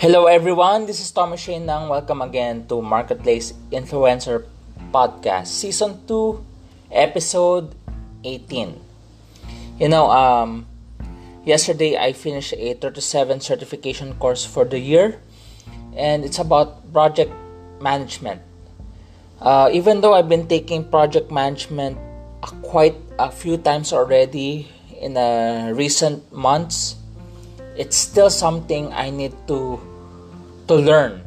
Hello everyone, this is Thomas Shane Nang. Welcome again to Marketplace Influencer Podcast, Season 2, Episode 18. You know, um, yesterday I finished a 37 certification course for the year, and it's about project management. Uh, even though I've been taking project management quite a few times already in the recent months, it's still something I need to to learn.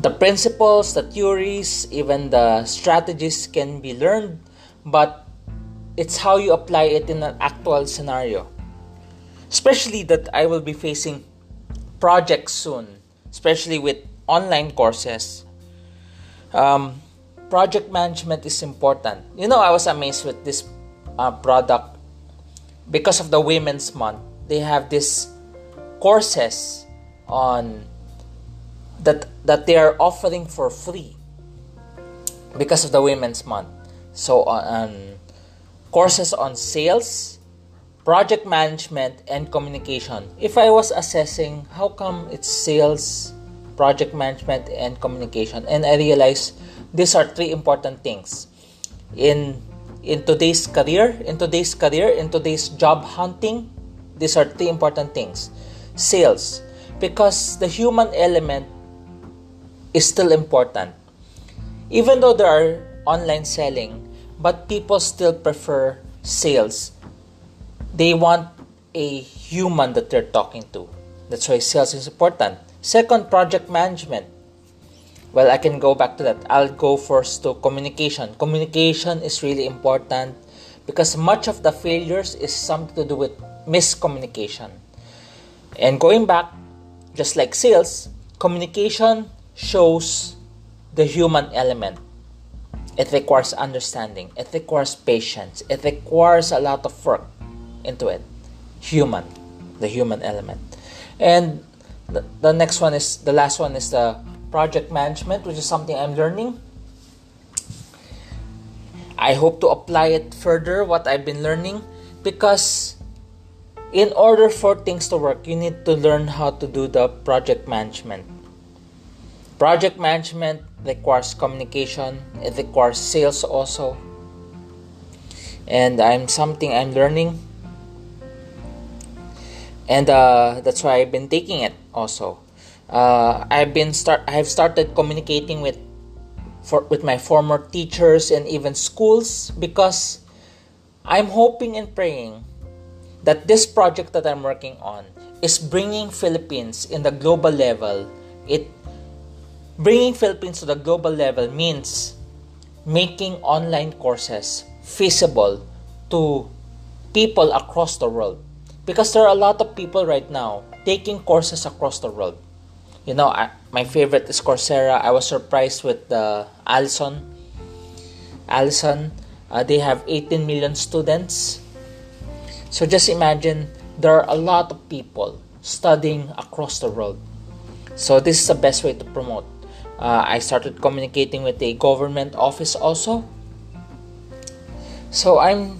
The principles, the theories, even the strategies can be learned, but it's how you apply it in an actual scenario. Especially that I will be facing projects soon, especially with online courses. Um, project management is important. You know, I was amazed with this uh, product because of the Women's Month. They have these courses on that that they are offering for free because of the Women's Month. So on courses on sales, project management, and communication. If I was assessing how come it's sales, project management, and communication, and I realized these are three important things in in today's career, in today's career, in today's job hunting. These are three important things: sales, because the human element is still important. Even though there are online selling, but people still prefer sales. They want a human that they're talking to. That's why sales is important. Second, project management. Well, I can go back to that. I'll go first to communication. Communication is really important because much of the failures is something to do with miscommunication. And going back, just like sales, communication shows the human element. It requires understanding, it requires patience, it requires a lot of work into it. Human, the human element. And the, the next one is the last one is the project management, which is something I'm learning. I hope to apply it further, what I've been learning, because in order for things to work, you need to learn how to do the project management. Project management requires communication, it requires sales also. And I'm something I'm learning. And uh, that's why I've been taking it also uh, I've been start I've started communicating with for with my former teachers and even schools because I'm hoping and praying that this project that I'm working on is bringing Philippines in the global level. It bringing Philippines to the global level means making online courses feasible to people across the world because there are a lot of people right now taking courses across the world you know, I, my favorite is Coursera. I was surprised with the Alison. Alison, uh, they have 18 million students. So just imagine there are a lot of people studying across the world. So this is the best way to promote. Uh, I started communicating with a government office also. So I'm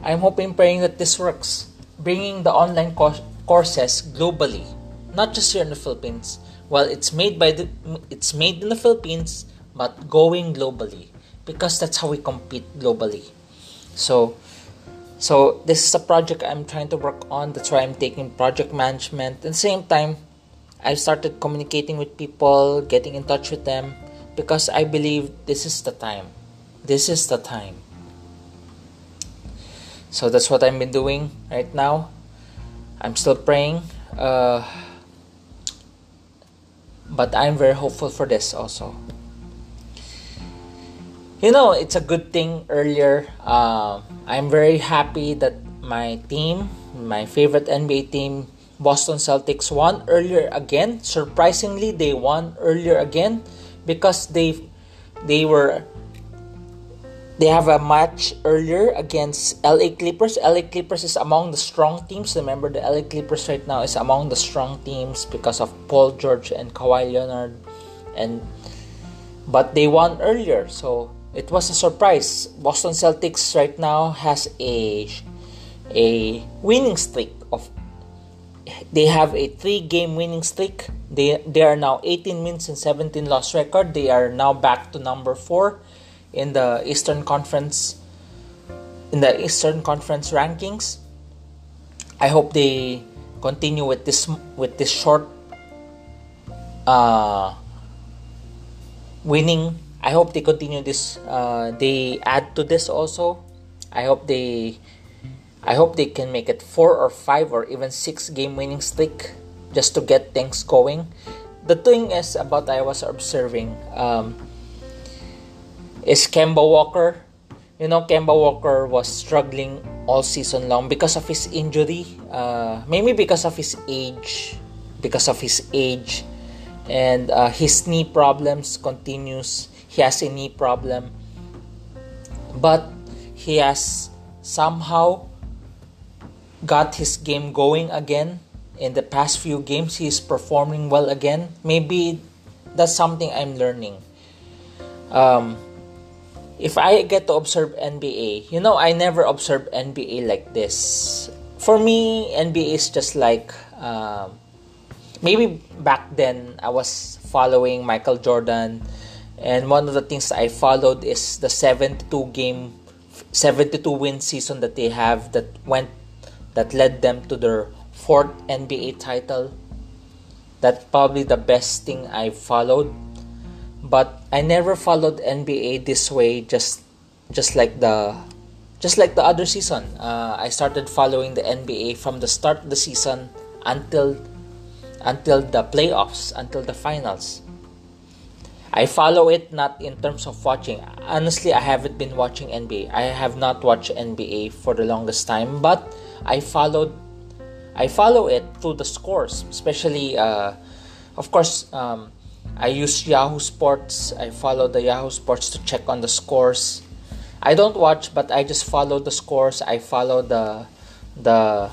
I'm hoping praying that this works, bringing the online courses globally, not just here in the Philippines, well it's made by the it's made in the Philippines but going globally because that's how we compete globally so so this is a project I'm trying to work on. That's why I'm taking project management. At the same time I started communicating with people getting in touch with them because I believe this is the time. This is the time. So that's what I've been doing right now. I'm still praying uh, but I'm very hopeful for this also. You know, it's a good thing earlier. Uh, I'm very happy that my team, my favorite NBA team, Boston Celtics, won earlier again. Surprisingly, they won earlier again because they they were they have a match earlier against LA Clippers. LA Clippers is among the strong teams. Remember, the LA Clippers right now is among the strong teams because of Paul George and Kawhi Leonard, and but they won earlier, so it was a surprise. Boston Celtics right now has a a winning streak of they have a three game winning streak. They they are now 18 wins and 17 loss record. They are now back to number four in the Eastern Conference in the Eastern Conference rankings. I hope they continue with this with this short uh, winning. I hope they continue this. Uh, they add to this also. I hope they I hope they can make it four or five or even six game winning streak just to get things going. The thing is about I was observing um, is Kemba Walker. You know, Kemba Walker was struggling all season long because of his injury, uh, maybe because of his age, because of his age, and uh, his knee problems continues. He has a knee problem, but he has somehow got his game going again. In the past few games, he is performing well again. Maybe that's something I'm learning. Um, if I get to observe NBA, you know, I never observe NBA like this. For me, NBA is just like uh, maybe back then I was following Michael Jordan, and one of the things I followed is the 72 game, 72 win season that they have that went that led them to their fourth NBA title. That's probably the best thing I followed. But I never followed NBA this way just just like the just like the other season. Uh, I started following the NBA from the start of the season until until the playoffs, until the finals. I follow it not in terms of watching. Honestly, I haven't been watching NBA. I have not watched NBA for the longest time, but I followed I follow it through the scores, especially uh, of course um, I use Yahoo Sports. I follow the Yahoo Sports to check on the scores. I don't watch, but I just follow the scores. I follow the the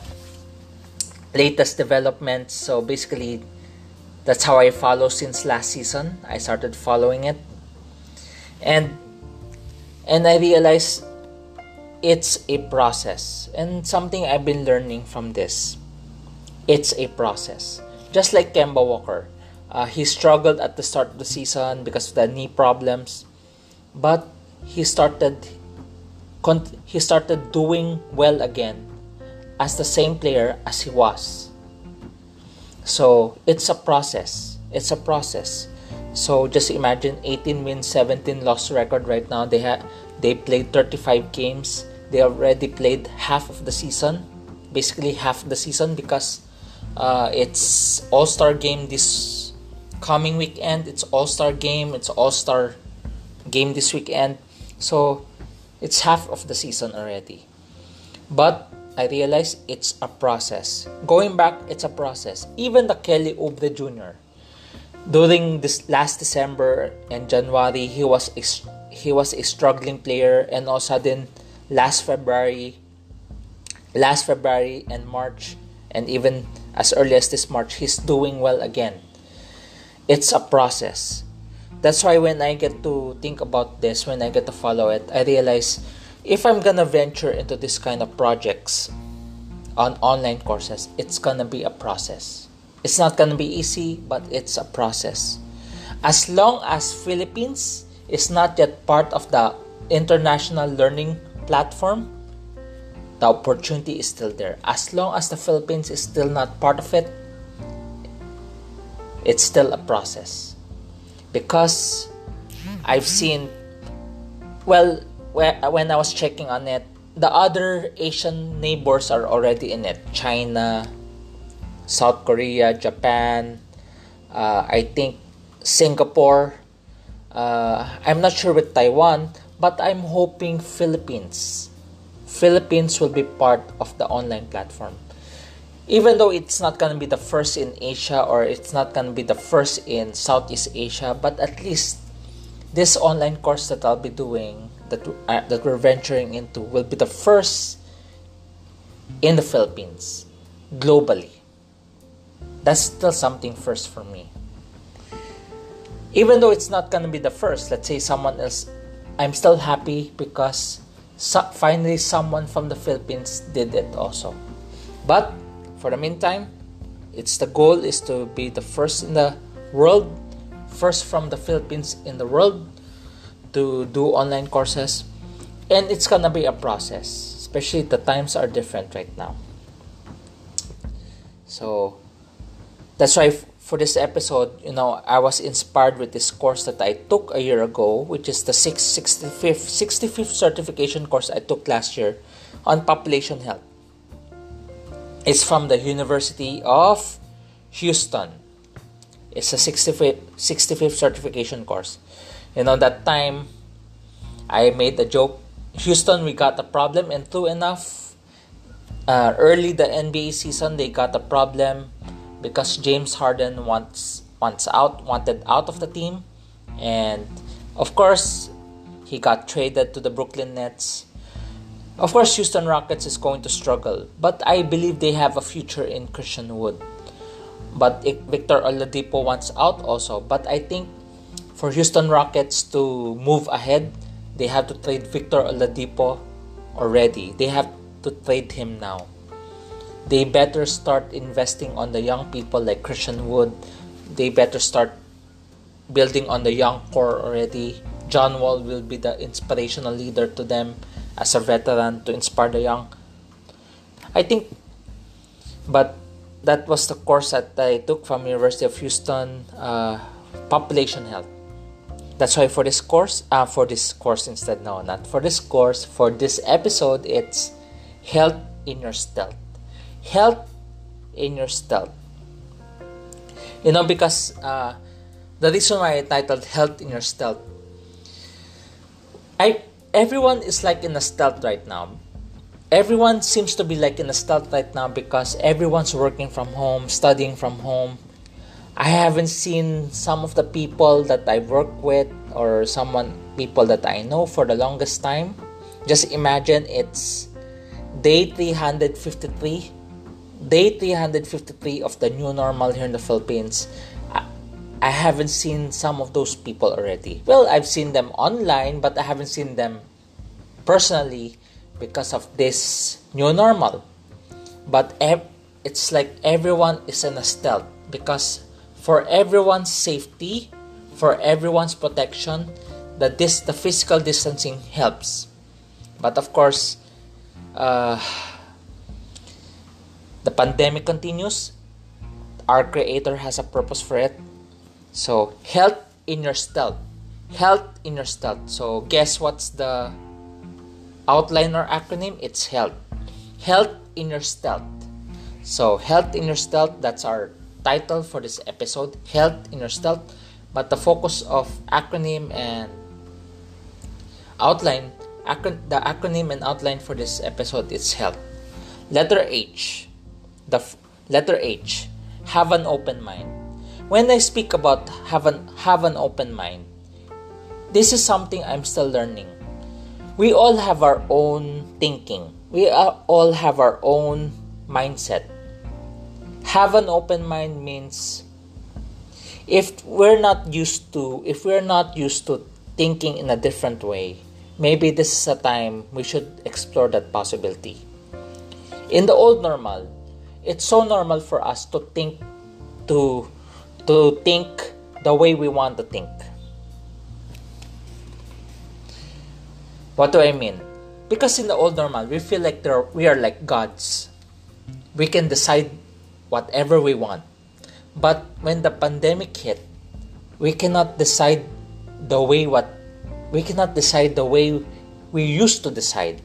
latest developments. So basically, that's how I follow since last season. I started following it, and and I realized it's a process and something I've been learning from this. It's a process. Just like Kemba Walker, uh, he struggled at the start of the season because of the knee problems, but he started he started doing well again as the same player as he was. So it's a process. It's a process. So just imagine 18 wins, 17 loss record right now. They have they played 35 games they already played half of the season, basically half the season because uh, it's All Star game this coming weekend. It's All Star game. It's All Star game this weekend. So it's half of the season already. But I realize it's a process. Going back, it's a process. Even the Kelly Oubre Jr. During this last December and January, he was a, he was a struggling player, and all of a sudden last February, last February and March, and even as early as this March, he's doing well again. It's a process. That's why when I get to think about this, when I get to follow it, I realize if I'm gonna venture into this kind of projects on online courses, it's gonna be a process. It's not gonna be easy, but it's a process. As long as Philippines is not yet part of the international learning platform, the opportunity is still there. As long as the Philippines is still not part of it, it's still a process. Because I've seen, well, when I was checking on it, the other Asian neighbors are already in it China, South Korea, Japan, uh, I think Singapore. Uh, I'm not sure with Taiwan, but I'm hoping Philippines. Philippines will be part of the online platform. Even though it's not going to be the first in Asia or it's not going to be the first in Southeast Asia, but at least this online course that I'll be doing, that, uh, that we're venturing into, will be the first in the Philippines, globally. That's still something first for me. Even though it's not to be the first, let's say someone else I'm still happy because so- finally someone from the Philippines did it also. But for the meantime, It's the goal is to be the first in the world, first from the Philippines in the world to do online courses. And it's gonna be a process, especially the times are different right now. So that's why for this episode, you know, I was inspired with this course that I took a year ago, which is the 65th, 65th certification course I took last year on population health. It's from the University of Houston. It's a 65th, 65th certification course. You know, that time I made a joke. Houston, we got a problem, and true enough, uh, early the NBA season, they got a problem because James Harden wants wants out wanted out of the team and of course he got traded to the Brooklyn Nets. Of course Houston Rockets is going to struggle, but I believe they have a future in Christian Wood. But Victor Oladipo wants out also, but I think for Houston Rockets to move ahead, they have to trade Victor Oladipo already. They have to trade him now they better start investing on the young people like Christian Wood. They better start building on the young core already. John Wall will be the inspirational leader to them as a veteran to inspire the young. I think, but that was the course that I took from University of Houston, uh, population health. That's why for this course, uh, for this course instead, no, not for this course, for this episode, it's health in your stealth health in your stealth. You know, because uh, the reason why I titled Health in Your Stealth, I everyone is like in a stealth right now. Everyone seems to be like in a stealth right now because everyone's working from home, studying from home. I haven't seen some of the people that I work with or someone people that I know for the longest time. Just imagine it's day 353 day 353 of the new normal here in the Philippines, I haven't seen some of those people already. Well, I've seen them online, but I haven't seen them personally because of this new normal. But it's like everyone is in a stealth because for everyone's safety, for everyone's protection, that this the physical distancing helps. But of course, uh, the pandemic continues, our Creator has a purpose for it. So, health in your stealth. Health in your stealth. So, guess what's the outline or acronym? It's health. Health in your stealth. So, health in your stealth, that's our title for this episode. Health in your stealth. But the focus of acronym and outline, acron- the acronym and outline for this episode is health. Letter H the f- letter H, have an open mind. When I speak about have an, have an open mind, this is something I'm still learning. We all have our own thinking. We all have our own mindset. Have an open mind means if we're not used to if we're not used to thinking in a different way, maybe this is a time we should explore that possibility. In the old normal, it's so normal for us to think to to think the way we want to think. What do I mean? Because in the old normal, we feel like we are like gods. We can decide whatever we want. But when the pandemic hit, we cannot decide the way what we cannot decide the way we used to decide.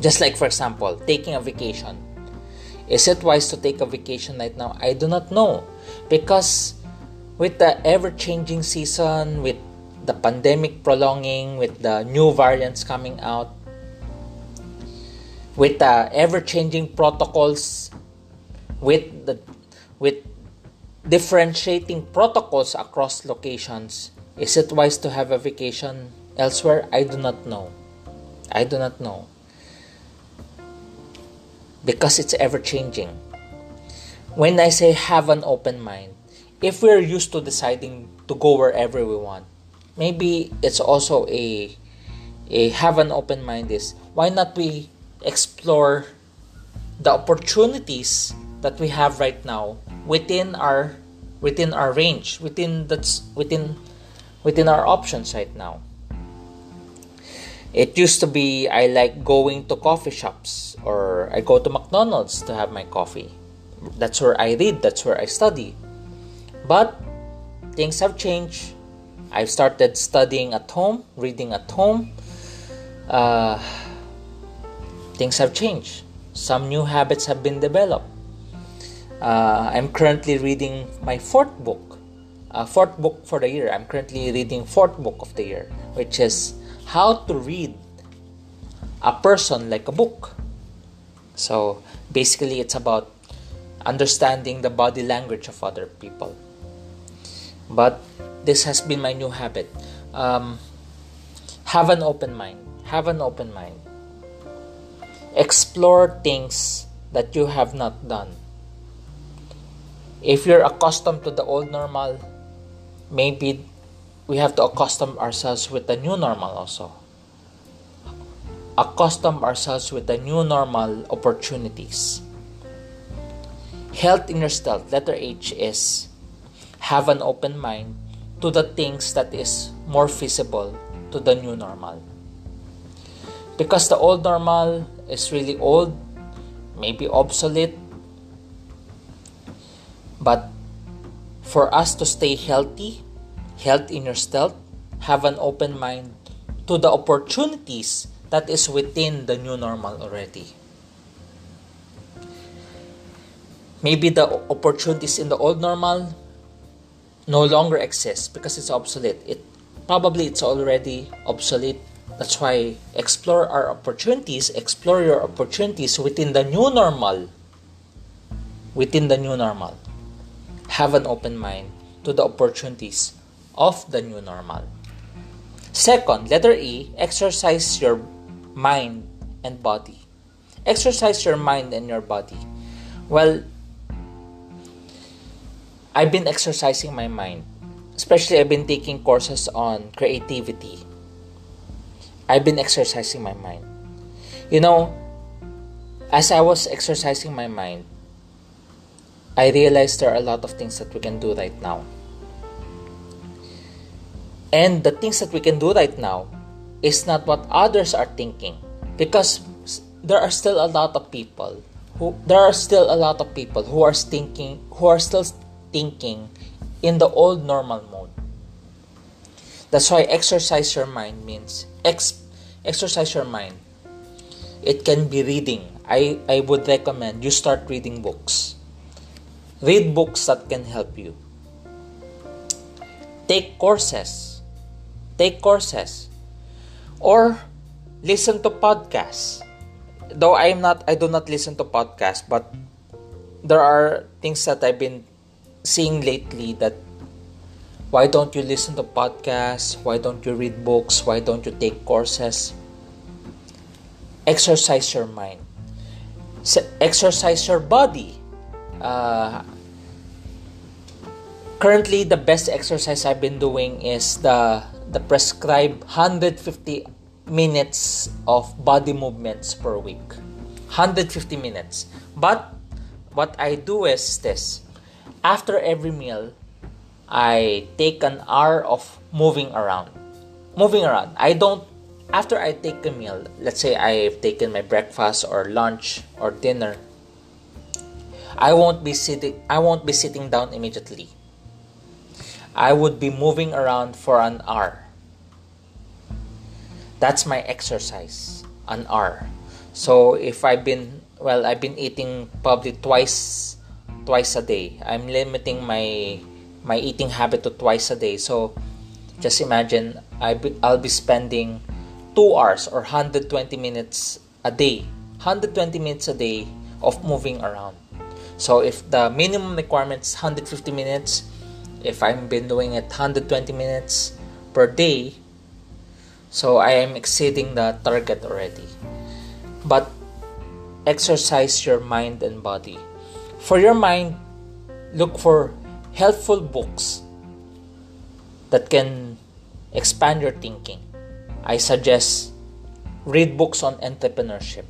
Just like for example, taking a vacation is it wise to take a vacation right now? I do not know. Because with the ever changing season, with the pandemic prolonging, with the new variants coming out, with the ever changing protocols, with the with differentiating protocols across locations, is it wise to have a vacation elsewhere? I do not know. I do not know because it's ever changing. When I say have an open mind, if we're used to deciding to go wherever we want, maybe it's also a a have an open mind is why not we explore the opportunities that we have right now within our within our range, within that's within within our options right now. It used to be I like going to coffee shops or I go to McDonald's to have my coffee. That's where I read, that's where I study. But things have changed. I've started studying at home, reading at home. Uh, things have changed. Some new habits have been developed. Uh, I'm currently reading my fourth book, uh, fourth book for the year. I'm currently reading fourth book of the year, which is how to read a person like a book. So basically, it's about understanding the body language of other people. But this has been my new habit. Um, have an open mind. Have an open mind. Explore things that you have not done. If you're accustomed to the old normal, maybe we have to accustom ourselves with the new normal also. Accustom ourselves with the new normal opportunities. Health in your stealth, letter H is have an open mind to the things that is more feasible to the new normal. Because the old normal is really old, maybe obsolete, but for us to stay healthy, health in your stealth, have an open mind to the opportunities that is within the new normal already. Maybe the opportunities in the old normal no longer exist because it's obsolete. It probably it's already obsolete. That's why explore our opportunities, explore your opportunities within the new normal. Within the new normal. Have an open mind to the opportunities of the new normal. Second, letter E, exercise your mind and body. Exercise your mind and your body. Well, I've been exercising my mind. Especially, I've been taking courses on creativity. I've been exercising my mind. You know, as I was exercising my mind, I realized there are a lot of things that we can do right now. And the things that we can do right now is not what others are thinking because there are still a lot of people who there are still a lot of people who are thinking who are still thinking in the old normal mode. That's why exercise your mind means ex- exercise your mind. It can be reading. I, I would recommend you start reading books. Read books that can help you. Take courses take courses, or listen to podcasts. Though I'm not, I do not listen to podcasts, but there are things that I've been seeing lately that why don't you listen to podcasts? Why don't you read books? Why don't you take courses? Exercise your mind. Exercise your body. Uh, currently, the best exercise I've been doing is the the prescribed 150 minutes of body movements per week. 150 minutes. But what I do is this after every meal, I take an hour of moving around. Moving around. I don't after I take a meal, let's say I've taken my breakfast or lunch or dinner, I won't be sitting I won't be sitting down immediately. I would be moving around for an hour. That's my exercise, an hour. So if I've been well, I've been eating probably twice twice a day. I'm limiting my my eating habit to twice a day. So just imagine I be, I'll be spending 2 hours or 120 minutes a day. 120 minutes a day of moving around. So if the minimum requirement is 150 minutes, if I've been doing it 120 minutes per day, so I am exceeding the target already. But exercise your mind and body. For your mind, look for helpful books that can expand your thinking. I suggest read books on entrepreneurship,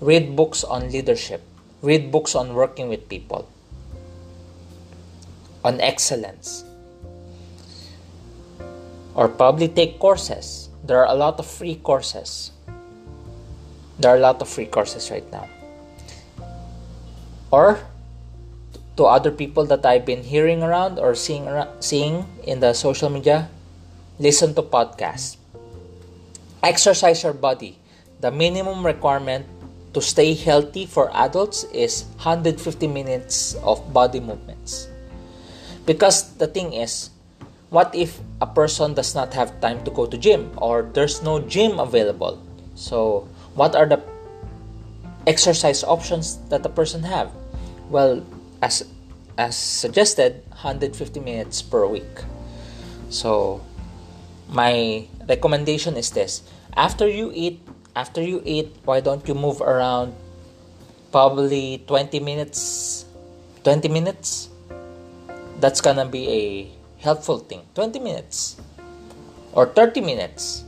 read books on leadership, read books on working with people, on excellence, or probably take courses. There are a lot of free courses. There are a lot of free courses right now. Or to other people that I've been hearing around or seeing seeing in the social media, listen to podcasts. Exercise your body. The minimum requirement to stay healthy for adults is 150 minutes of body movements. Because the thing is, what if a person does not have time to go to gym or there's no gym available? So, what are the exercise options that the person have? Well, as as suggested, 150 minutes per week. So, my recommendation is this: after you eat, after you eat, why don't you move around? Probably 20 minutes. 20 minutes. That's gonna be a helpful thing. 20 minutes or 30 minutes.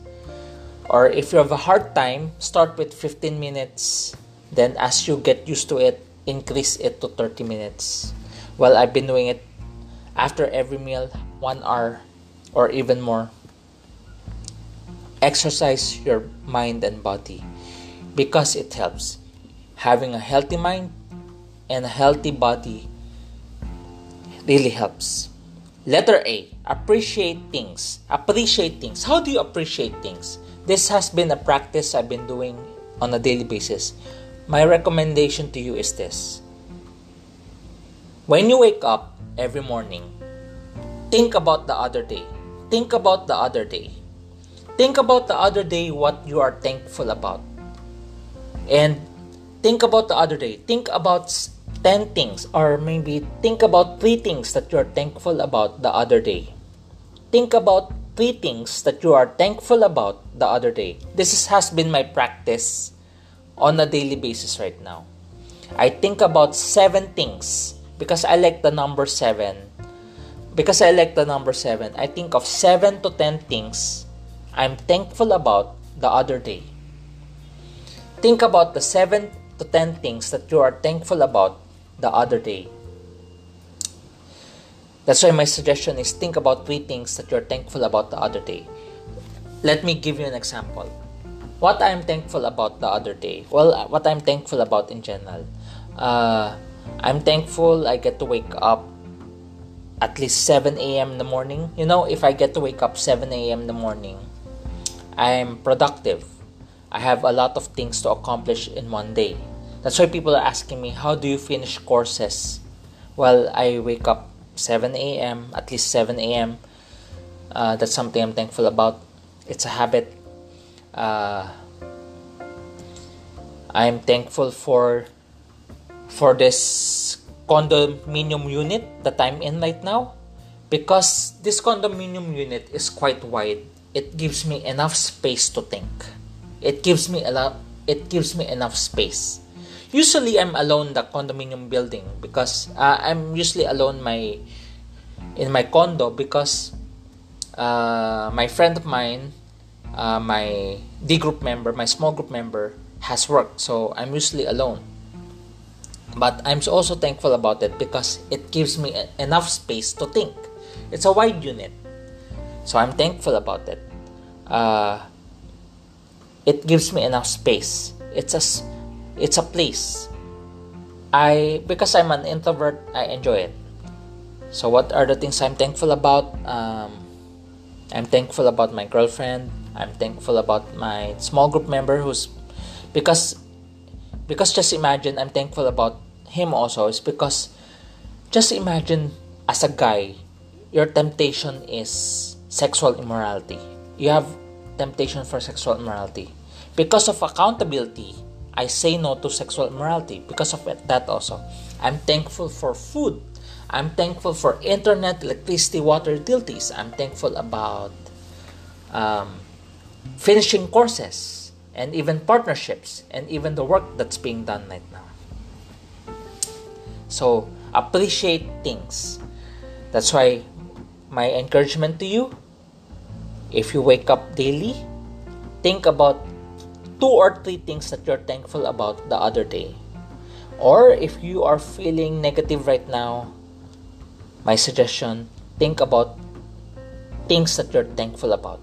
Or if you have a hard time, start with 15 minutes. Then, as you get used to it, increase it to 30 minutes. Well, I've been doing it after every meal, one hour or even more. Exercise your mind and body because it helps. Having a healthy mind and a healthy body really helps. Letter A appreciate things. Appreciate things. How do you appreciate things? This has been a practice I've been doing on a daily basis. My recommendation to you is this When you wake up every morning, think about the other day. Think about the other day. Think about the other day what you are thankful about. And think about the other day. Think about 10 things, or maybe think about 3 things that you are thankful about the other day. Think about 3 things that you are thankful about the other day. This is, has been my practice on a daily basis right now. I think about seven things because I like the number seven. Because I like the number seven, I think of seven to ten things I'm thankful about the other day. Think about the seven to ten things that you are thankful about the other day. That's why my suggestion is think about three things that you're thankful about the other day. Let me give you an example what I'm thankful about the other day. Well, uh, what I'm thankful about in general. Uh, I'm thankful I get to wake up at least 7 a.m. in the morning. You know, if I get to wake up 7 a.m. in the morning, I'm productive. I have a lot of things to accomplish in one day. That's why people are asking me, how do you finish courses? Well, I wake up 7 a.m., at least 7 a.m. Uh, that's something I'm thankful about. It's a habit uh, I'm thankful for for this condominium unit that I'm in right now because this condominium unit is quite wide. It gives me enough space to think. It gives me a lot. It gives me enough space. Usually, I'm alone the condominium building because uh, I'm usually alone my in my condo because uh, my friend of mine uh, my D group member, my small group member, has work, so I'm usually alone. But I'm also thankful about it because it gives me enough space to think. It's a wide unit, so I'm thankful about it. Uh, it gives me enough space. It's a, it's a place. I because I'm an introvert, I enjoy it. So what are the things I'm thankful about? Um, I'm thankful about my girlfriend. I'm thankful about my small group member who's because because just imagine I'm thankful about him also is because just imagine as a guy your temptation is sexual immorality. You have temptation for sexual immorality. Because of accountability, I say no to sexual immorality. Because of that also, I'm thankful for food. I'm thankful for internet, electricity, water, utilities. I'm thankful about um, finishing courses, and even partnerships, and even the work that's being done right now. So, appreciate things. That's why my encouragement to you if you wake up daily, think about two or three things that you're thankful about the other day. Or if you are feeling negative right now, my suggestion think about things that you're thankful about.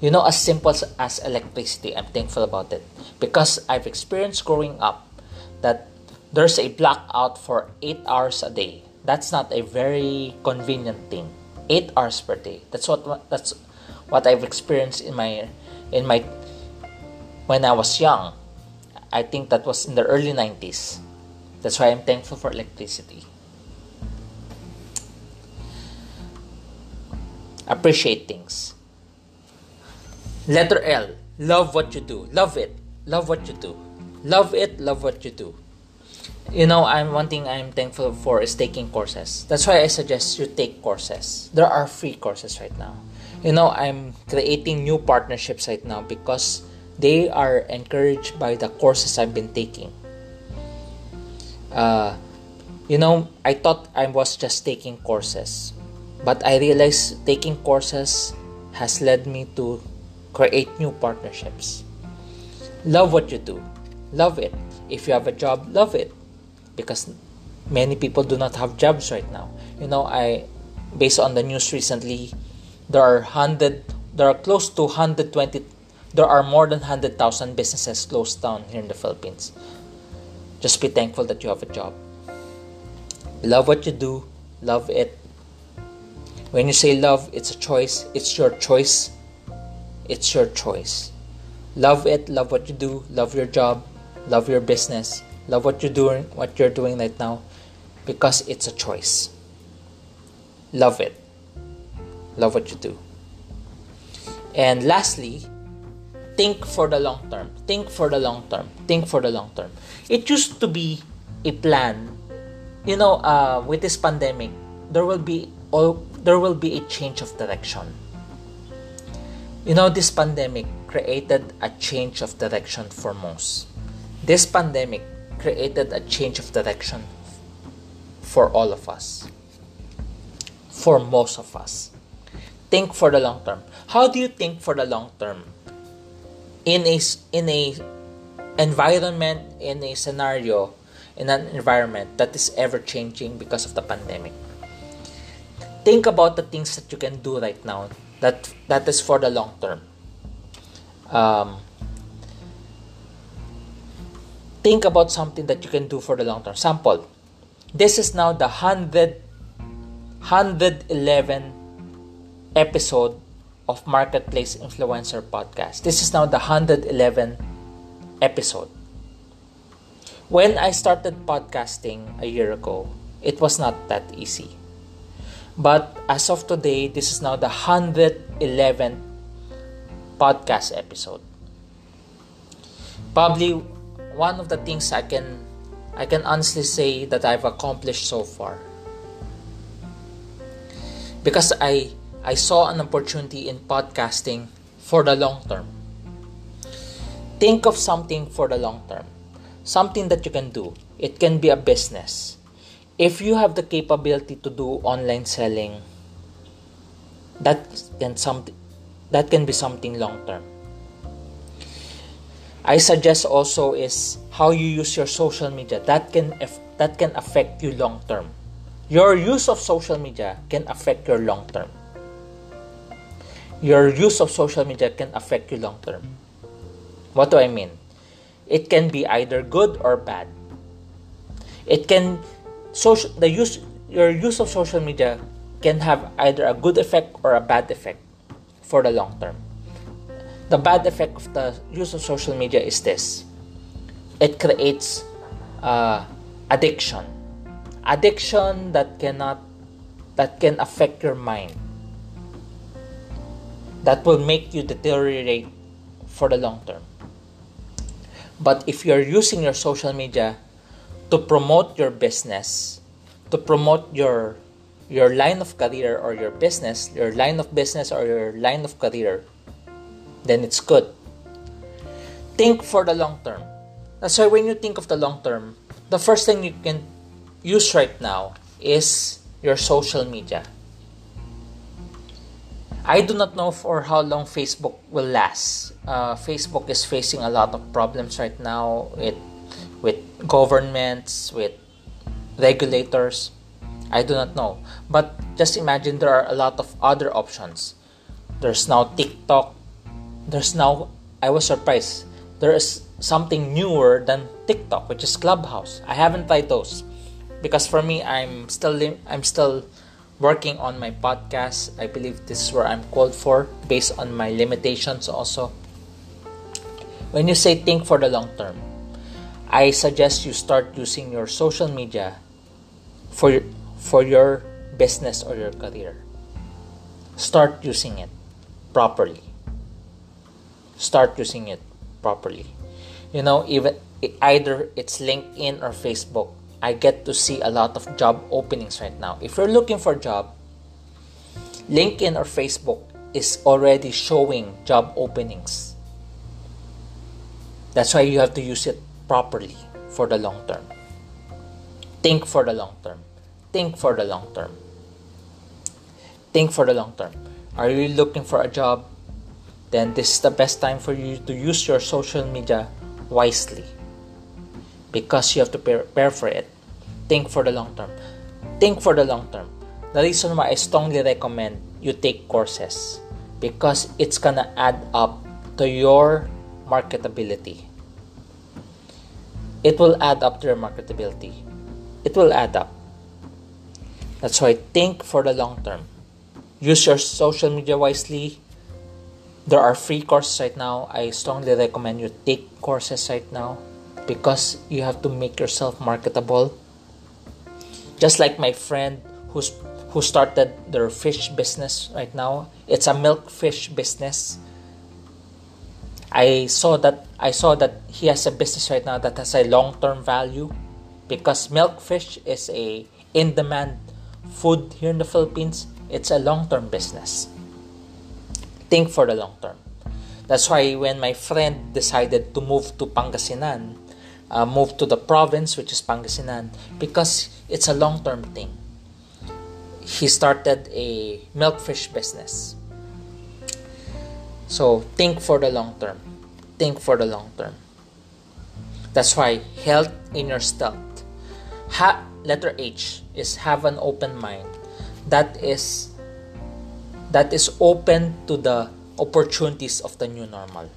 You know, as simple as electricity, I'm thankful about it because I've experienced growing up that there's a blackout for 8 hours a day. That's not a very convenient thing. 8 hours per day. That's what that's what I've experienced in my in my when I was young. I think that was in the early 90s. That's why I'm thankful for electricity. Appreciate things. Letter L. Love what you do. Love it. Love what you do. Love it. Love what you do. You know, I'm one thing I'm thankful for is taking courses. That's why I suggest you take courses. There are free courses right now. You know, I'm creating new partnerships right now because they are encouraged by the courses I've been taking. Uh, you know, I thought I was just taking courses, but I realized taking courses has led me to create new partnerships. Love what you do, love it. If you have a job, love it, because many people do not have jobs right now. You know, I based on the news recently, there are hundred, there are close to 120 there are more than 100,000 businesses closed down here in the Philippines. Just be thankful that you have a job. Love what you do, love it. When you say love, it's a choice, it's your choice. It's your choice. Love it, love what you do, love your job, love your business, love what you're doing, what you're doing right now because it's a choice. Love it. Love what you do. And lastly, think for the long term. Think for the long term. Think for the long term. It used to be a plan. You know, uh, with this pandemic, there will be all there will be a change of direction. You know, this pandemic created a change of direction for most. This pandemic created a change of direction for all of us. For most of us. Think for the long term. How do you think for the long term? in a in a environment in a scenario in an environment that is ever changing because of the pandemic think about the things that you can do right now that that is for the long term um, think about something that you can do for the long term sample this is now the 100 111 episode of Marketplace Influencer Podcast. This is now the 111 episode. When I started podcasting a year ago, it was not that easy. But as of today, this is now the 111th podcast episode. Probably one of the things I can I can honestly say that I've accomplished so far. Because I I saw an opportunity in podcasting for the long term. Think of something for the long term, something that you can do. It can be a business. If you have the capability to do online selling, that can some that can be something long term. I suggest also is how you use your social media. That can that can affect you long term. Your use of social media can affect your long term your use of social media can affect you long term. What do I mean? It can be either good or bad. It can social the use your use of social media can have either a good effect or a bad effect for the long term. The bad effect of the use of social media is this. It creates uh, addiction. Addiction that cannot that can affect your mind that will make you deteriorate for the long term. But if you're using your social media to promote your business, to promote your your line of career or your business, your line of business or your line of career, then it's good. Think for the long term. That's why when you think of the long term, the first thing you can use right now is your social media. I do not know for how long Facebook will last. Uh, Facebook is facing a lot of problems right now. It with governments, with regulators. I do not know. But just imagine there are a lot of other options. There's now TikTok. There's now, I was surprised, there is something newer than TikTok, which is Clubhouse. I haven't tried those because for me, I'm still I'm still working on my podcast. I believe this is where I'm called for based on my limitations also. When you say think for the long term, I suggest you start using your social media for for your business or your career. Start using it properly. Start using it properly. You know, even either it's LinkedIn or Facebook, I get to see a lot of job openings right now. If you're looking for a job, LinkedIn or Facebook is already showing job openings. That's why you have to use it properly for the long term. Think for the long term. Think for the long term. Think for the long term. Are you looking for a job? Then this is the best time for you to use your social media wisely because you have to prepare for it. Think for the long term. Think for the long term. The reason why I strongly recommend you take courses because it's gonna add up to your marketability. It will add up to your marketability. It will add up. That's why think for the long term. Use your social media wisely. There are free courses right now. I strongly recommend you take courses right now because you have to make yourself marketable. Just like my friend who's who started their fish business right now. It's a milk fish business. I saw that I saw that he has a business right now that has a long-term value because milk fish is a in-demand food here in the Philippines. It's a long-term business. Think for the long term. That's why when my friend decided to move to Pangasinan, uh, move to the province which is Pangasinan because it's a long-term thing. He started a milkfish business. So think for the long term. Think for the long term. That's why health in your stealth. Ha- letter H is have an open mind. That is that is open to the opportunities of the new normal.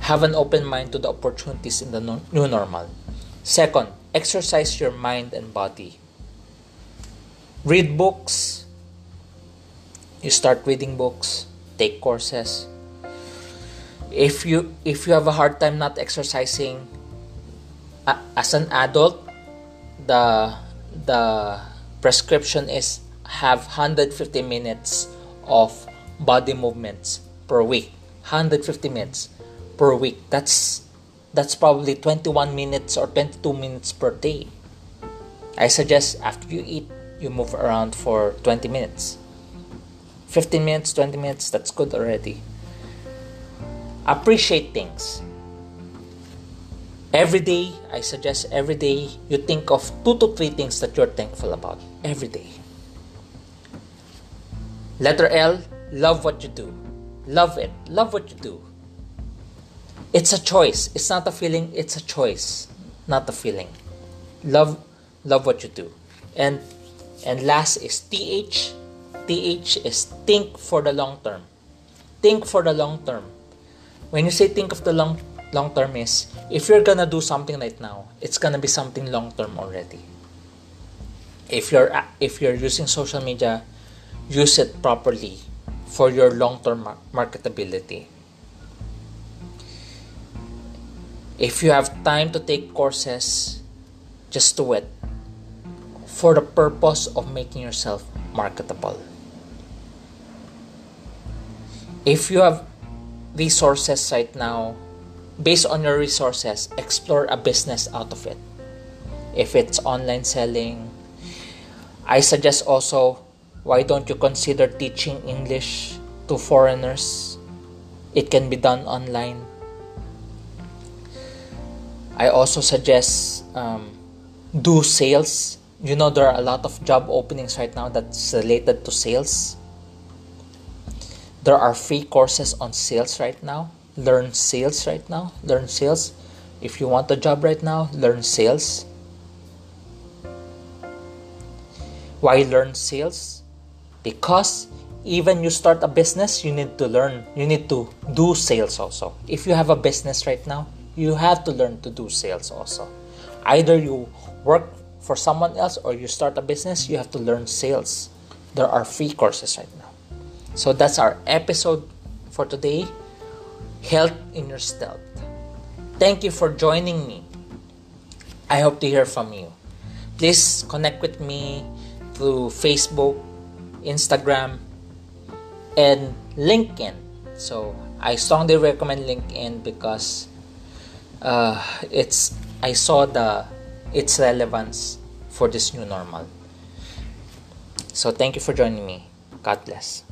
Have an open mind to the opportunities in the new normal. Second, exercise your mind and body. Read books. You start reading books, take courses. If you if you have a hard time not exercising as an adult, the the prescription is have 150 minutes of body movements per week. 150 minutes per week. That's that's probably 21 minutes or 22 minutes per day. I suggest after you eat, you move around for 20 minutes. 15 minutes, 20 minutes, that's good already. Appreciate things. Every day, I suggest every day you think of two to three things that you're thankful about. Every day. Letter L, love what you do. Love it. Love what you do. It's a choice. It's not a feeling, it's a choice, not a feeling. Love love what you do. And and last is TH. TH is think for the long term. Think for the long term. When you say think of the long long term is if you're gonna do something right now, it's gonna be something long term already. If you're if you're using social media, use it properly for your long term marketability If you have time to take courses, just do it for the purpose of making yourself marketable. If you have resources right now, based on your resources, explore a business out of it. If it's online selling, I suggest also why don't you consider teaching English to foreigners? It can be done online I also suggest um, do sales. You know, there are a lot of job openings right now that's related to sales. There are free courses on sales right now. Learn sales right now. Learn sales. If you want a job right now, learn sales. Why learn sales? Because even you start a business, you need to learn, you need to do sales also. If you have a business right now, you have to learn to do sales also. Either you work for someone else or you start a business, you have to learn sales. There are free courses right now. So that's our episode for today Health in Your Stealth. Thank you for joining me. I hope to hear from you. Please connect with me through Facebook, Instagram, and LinkedIn. So I strongly recommend LinkedIn because uh, it's I saw the its relevance for this new normal. So thank you for joining me. God bless.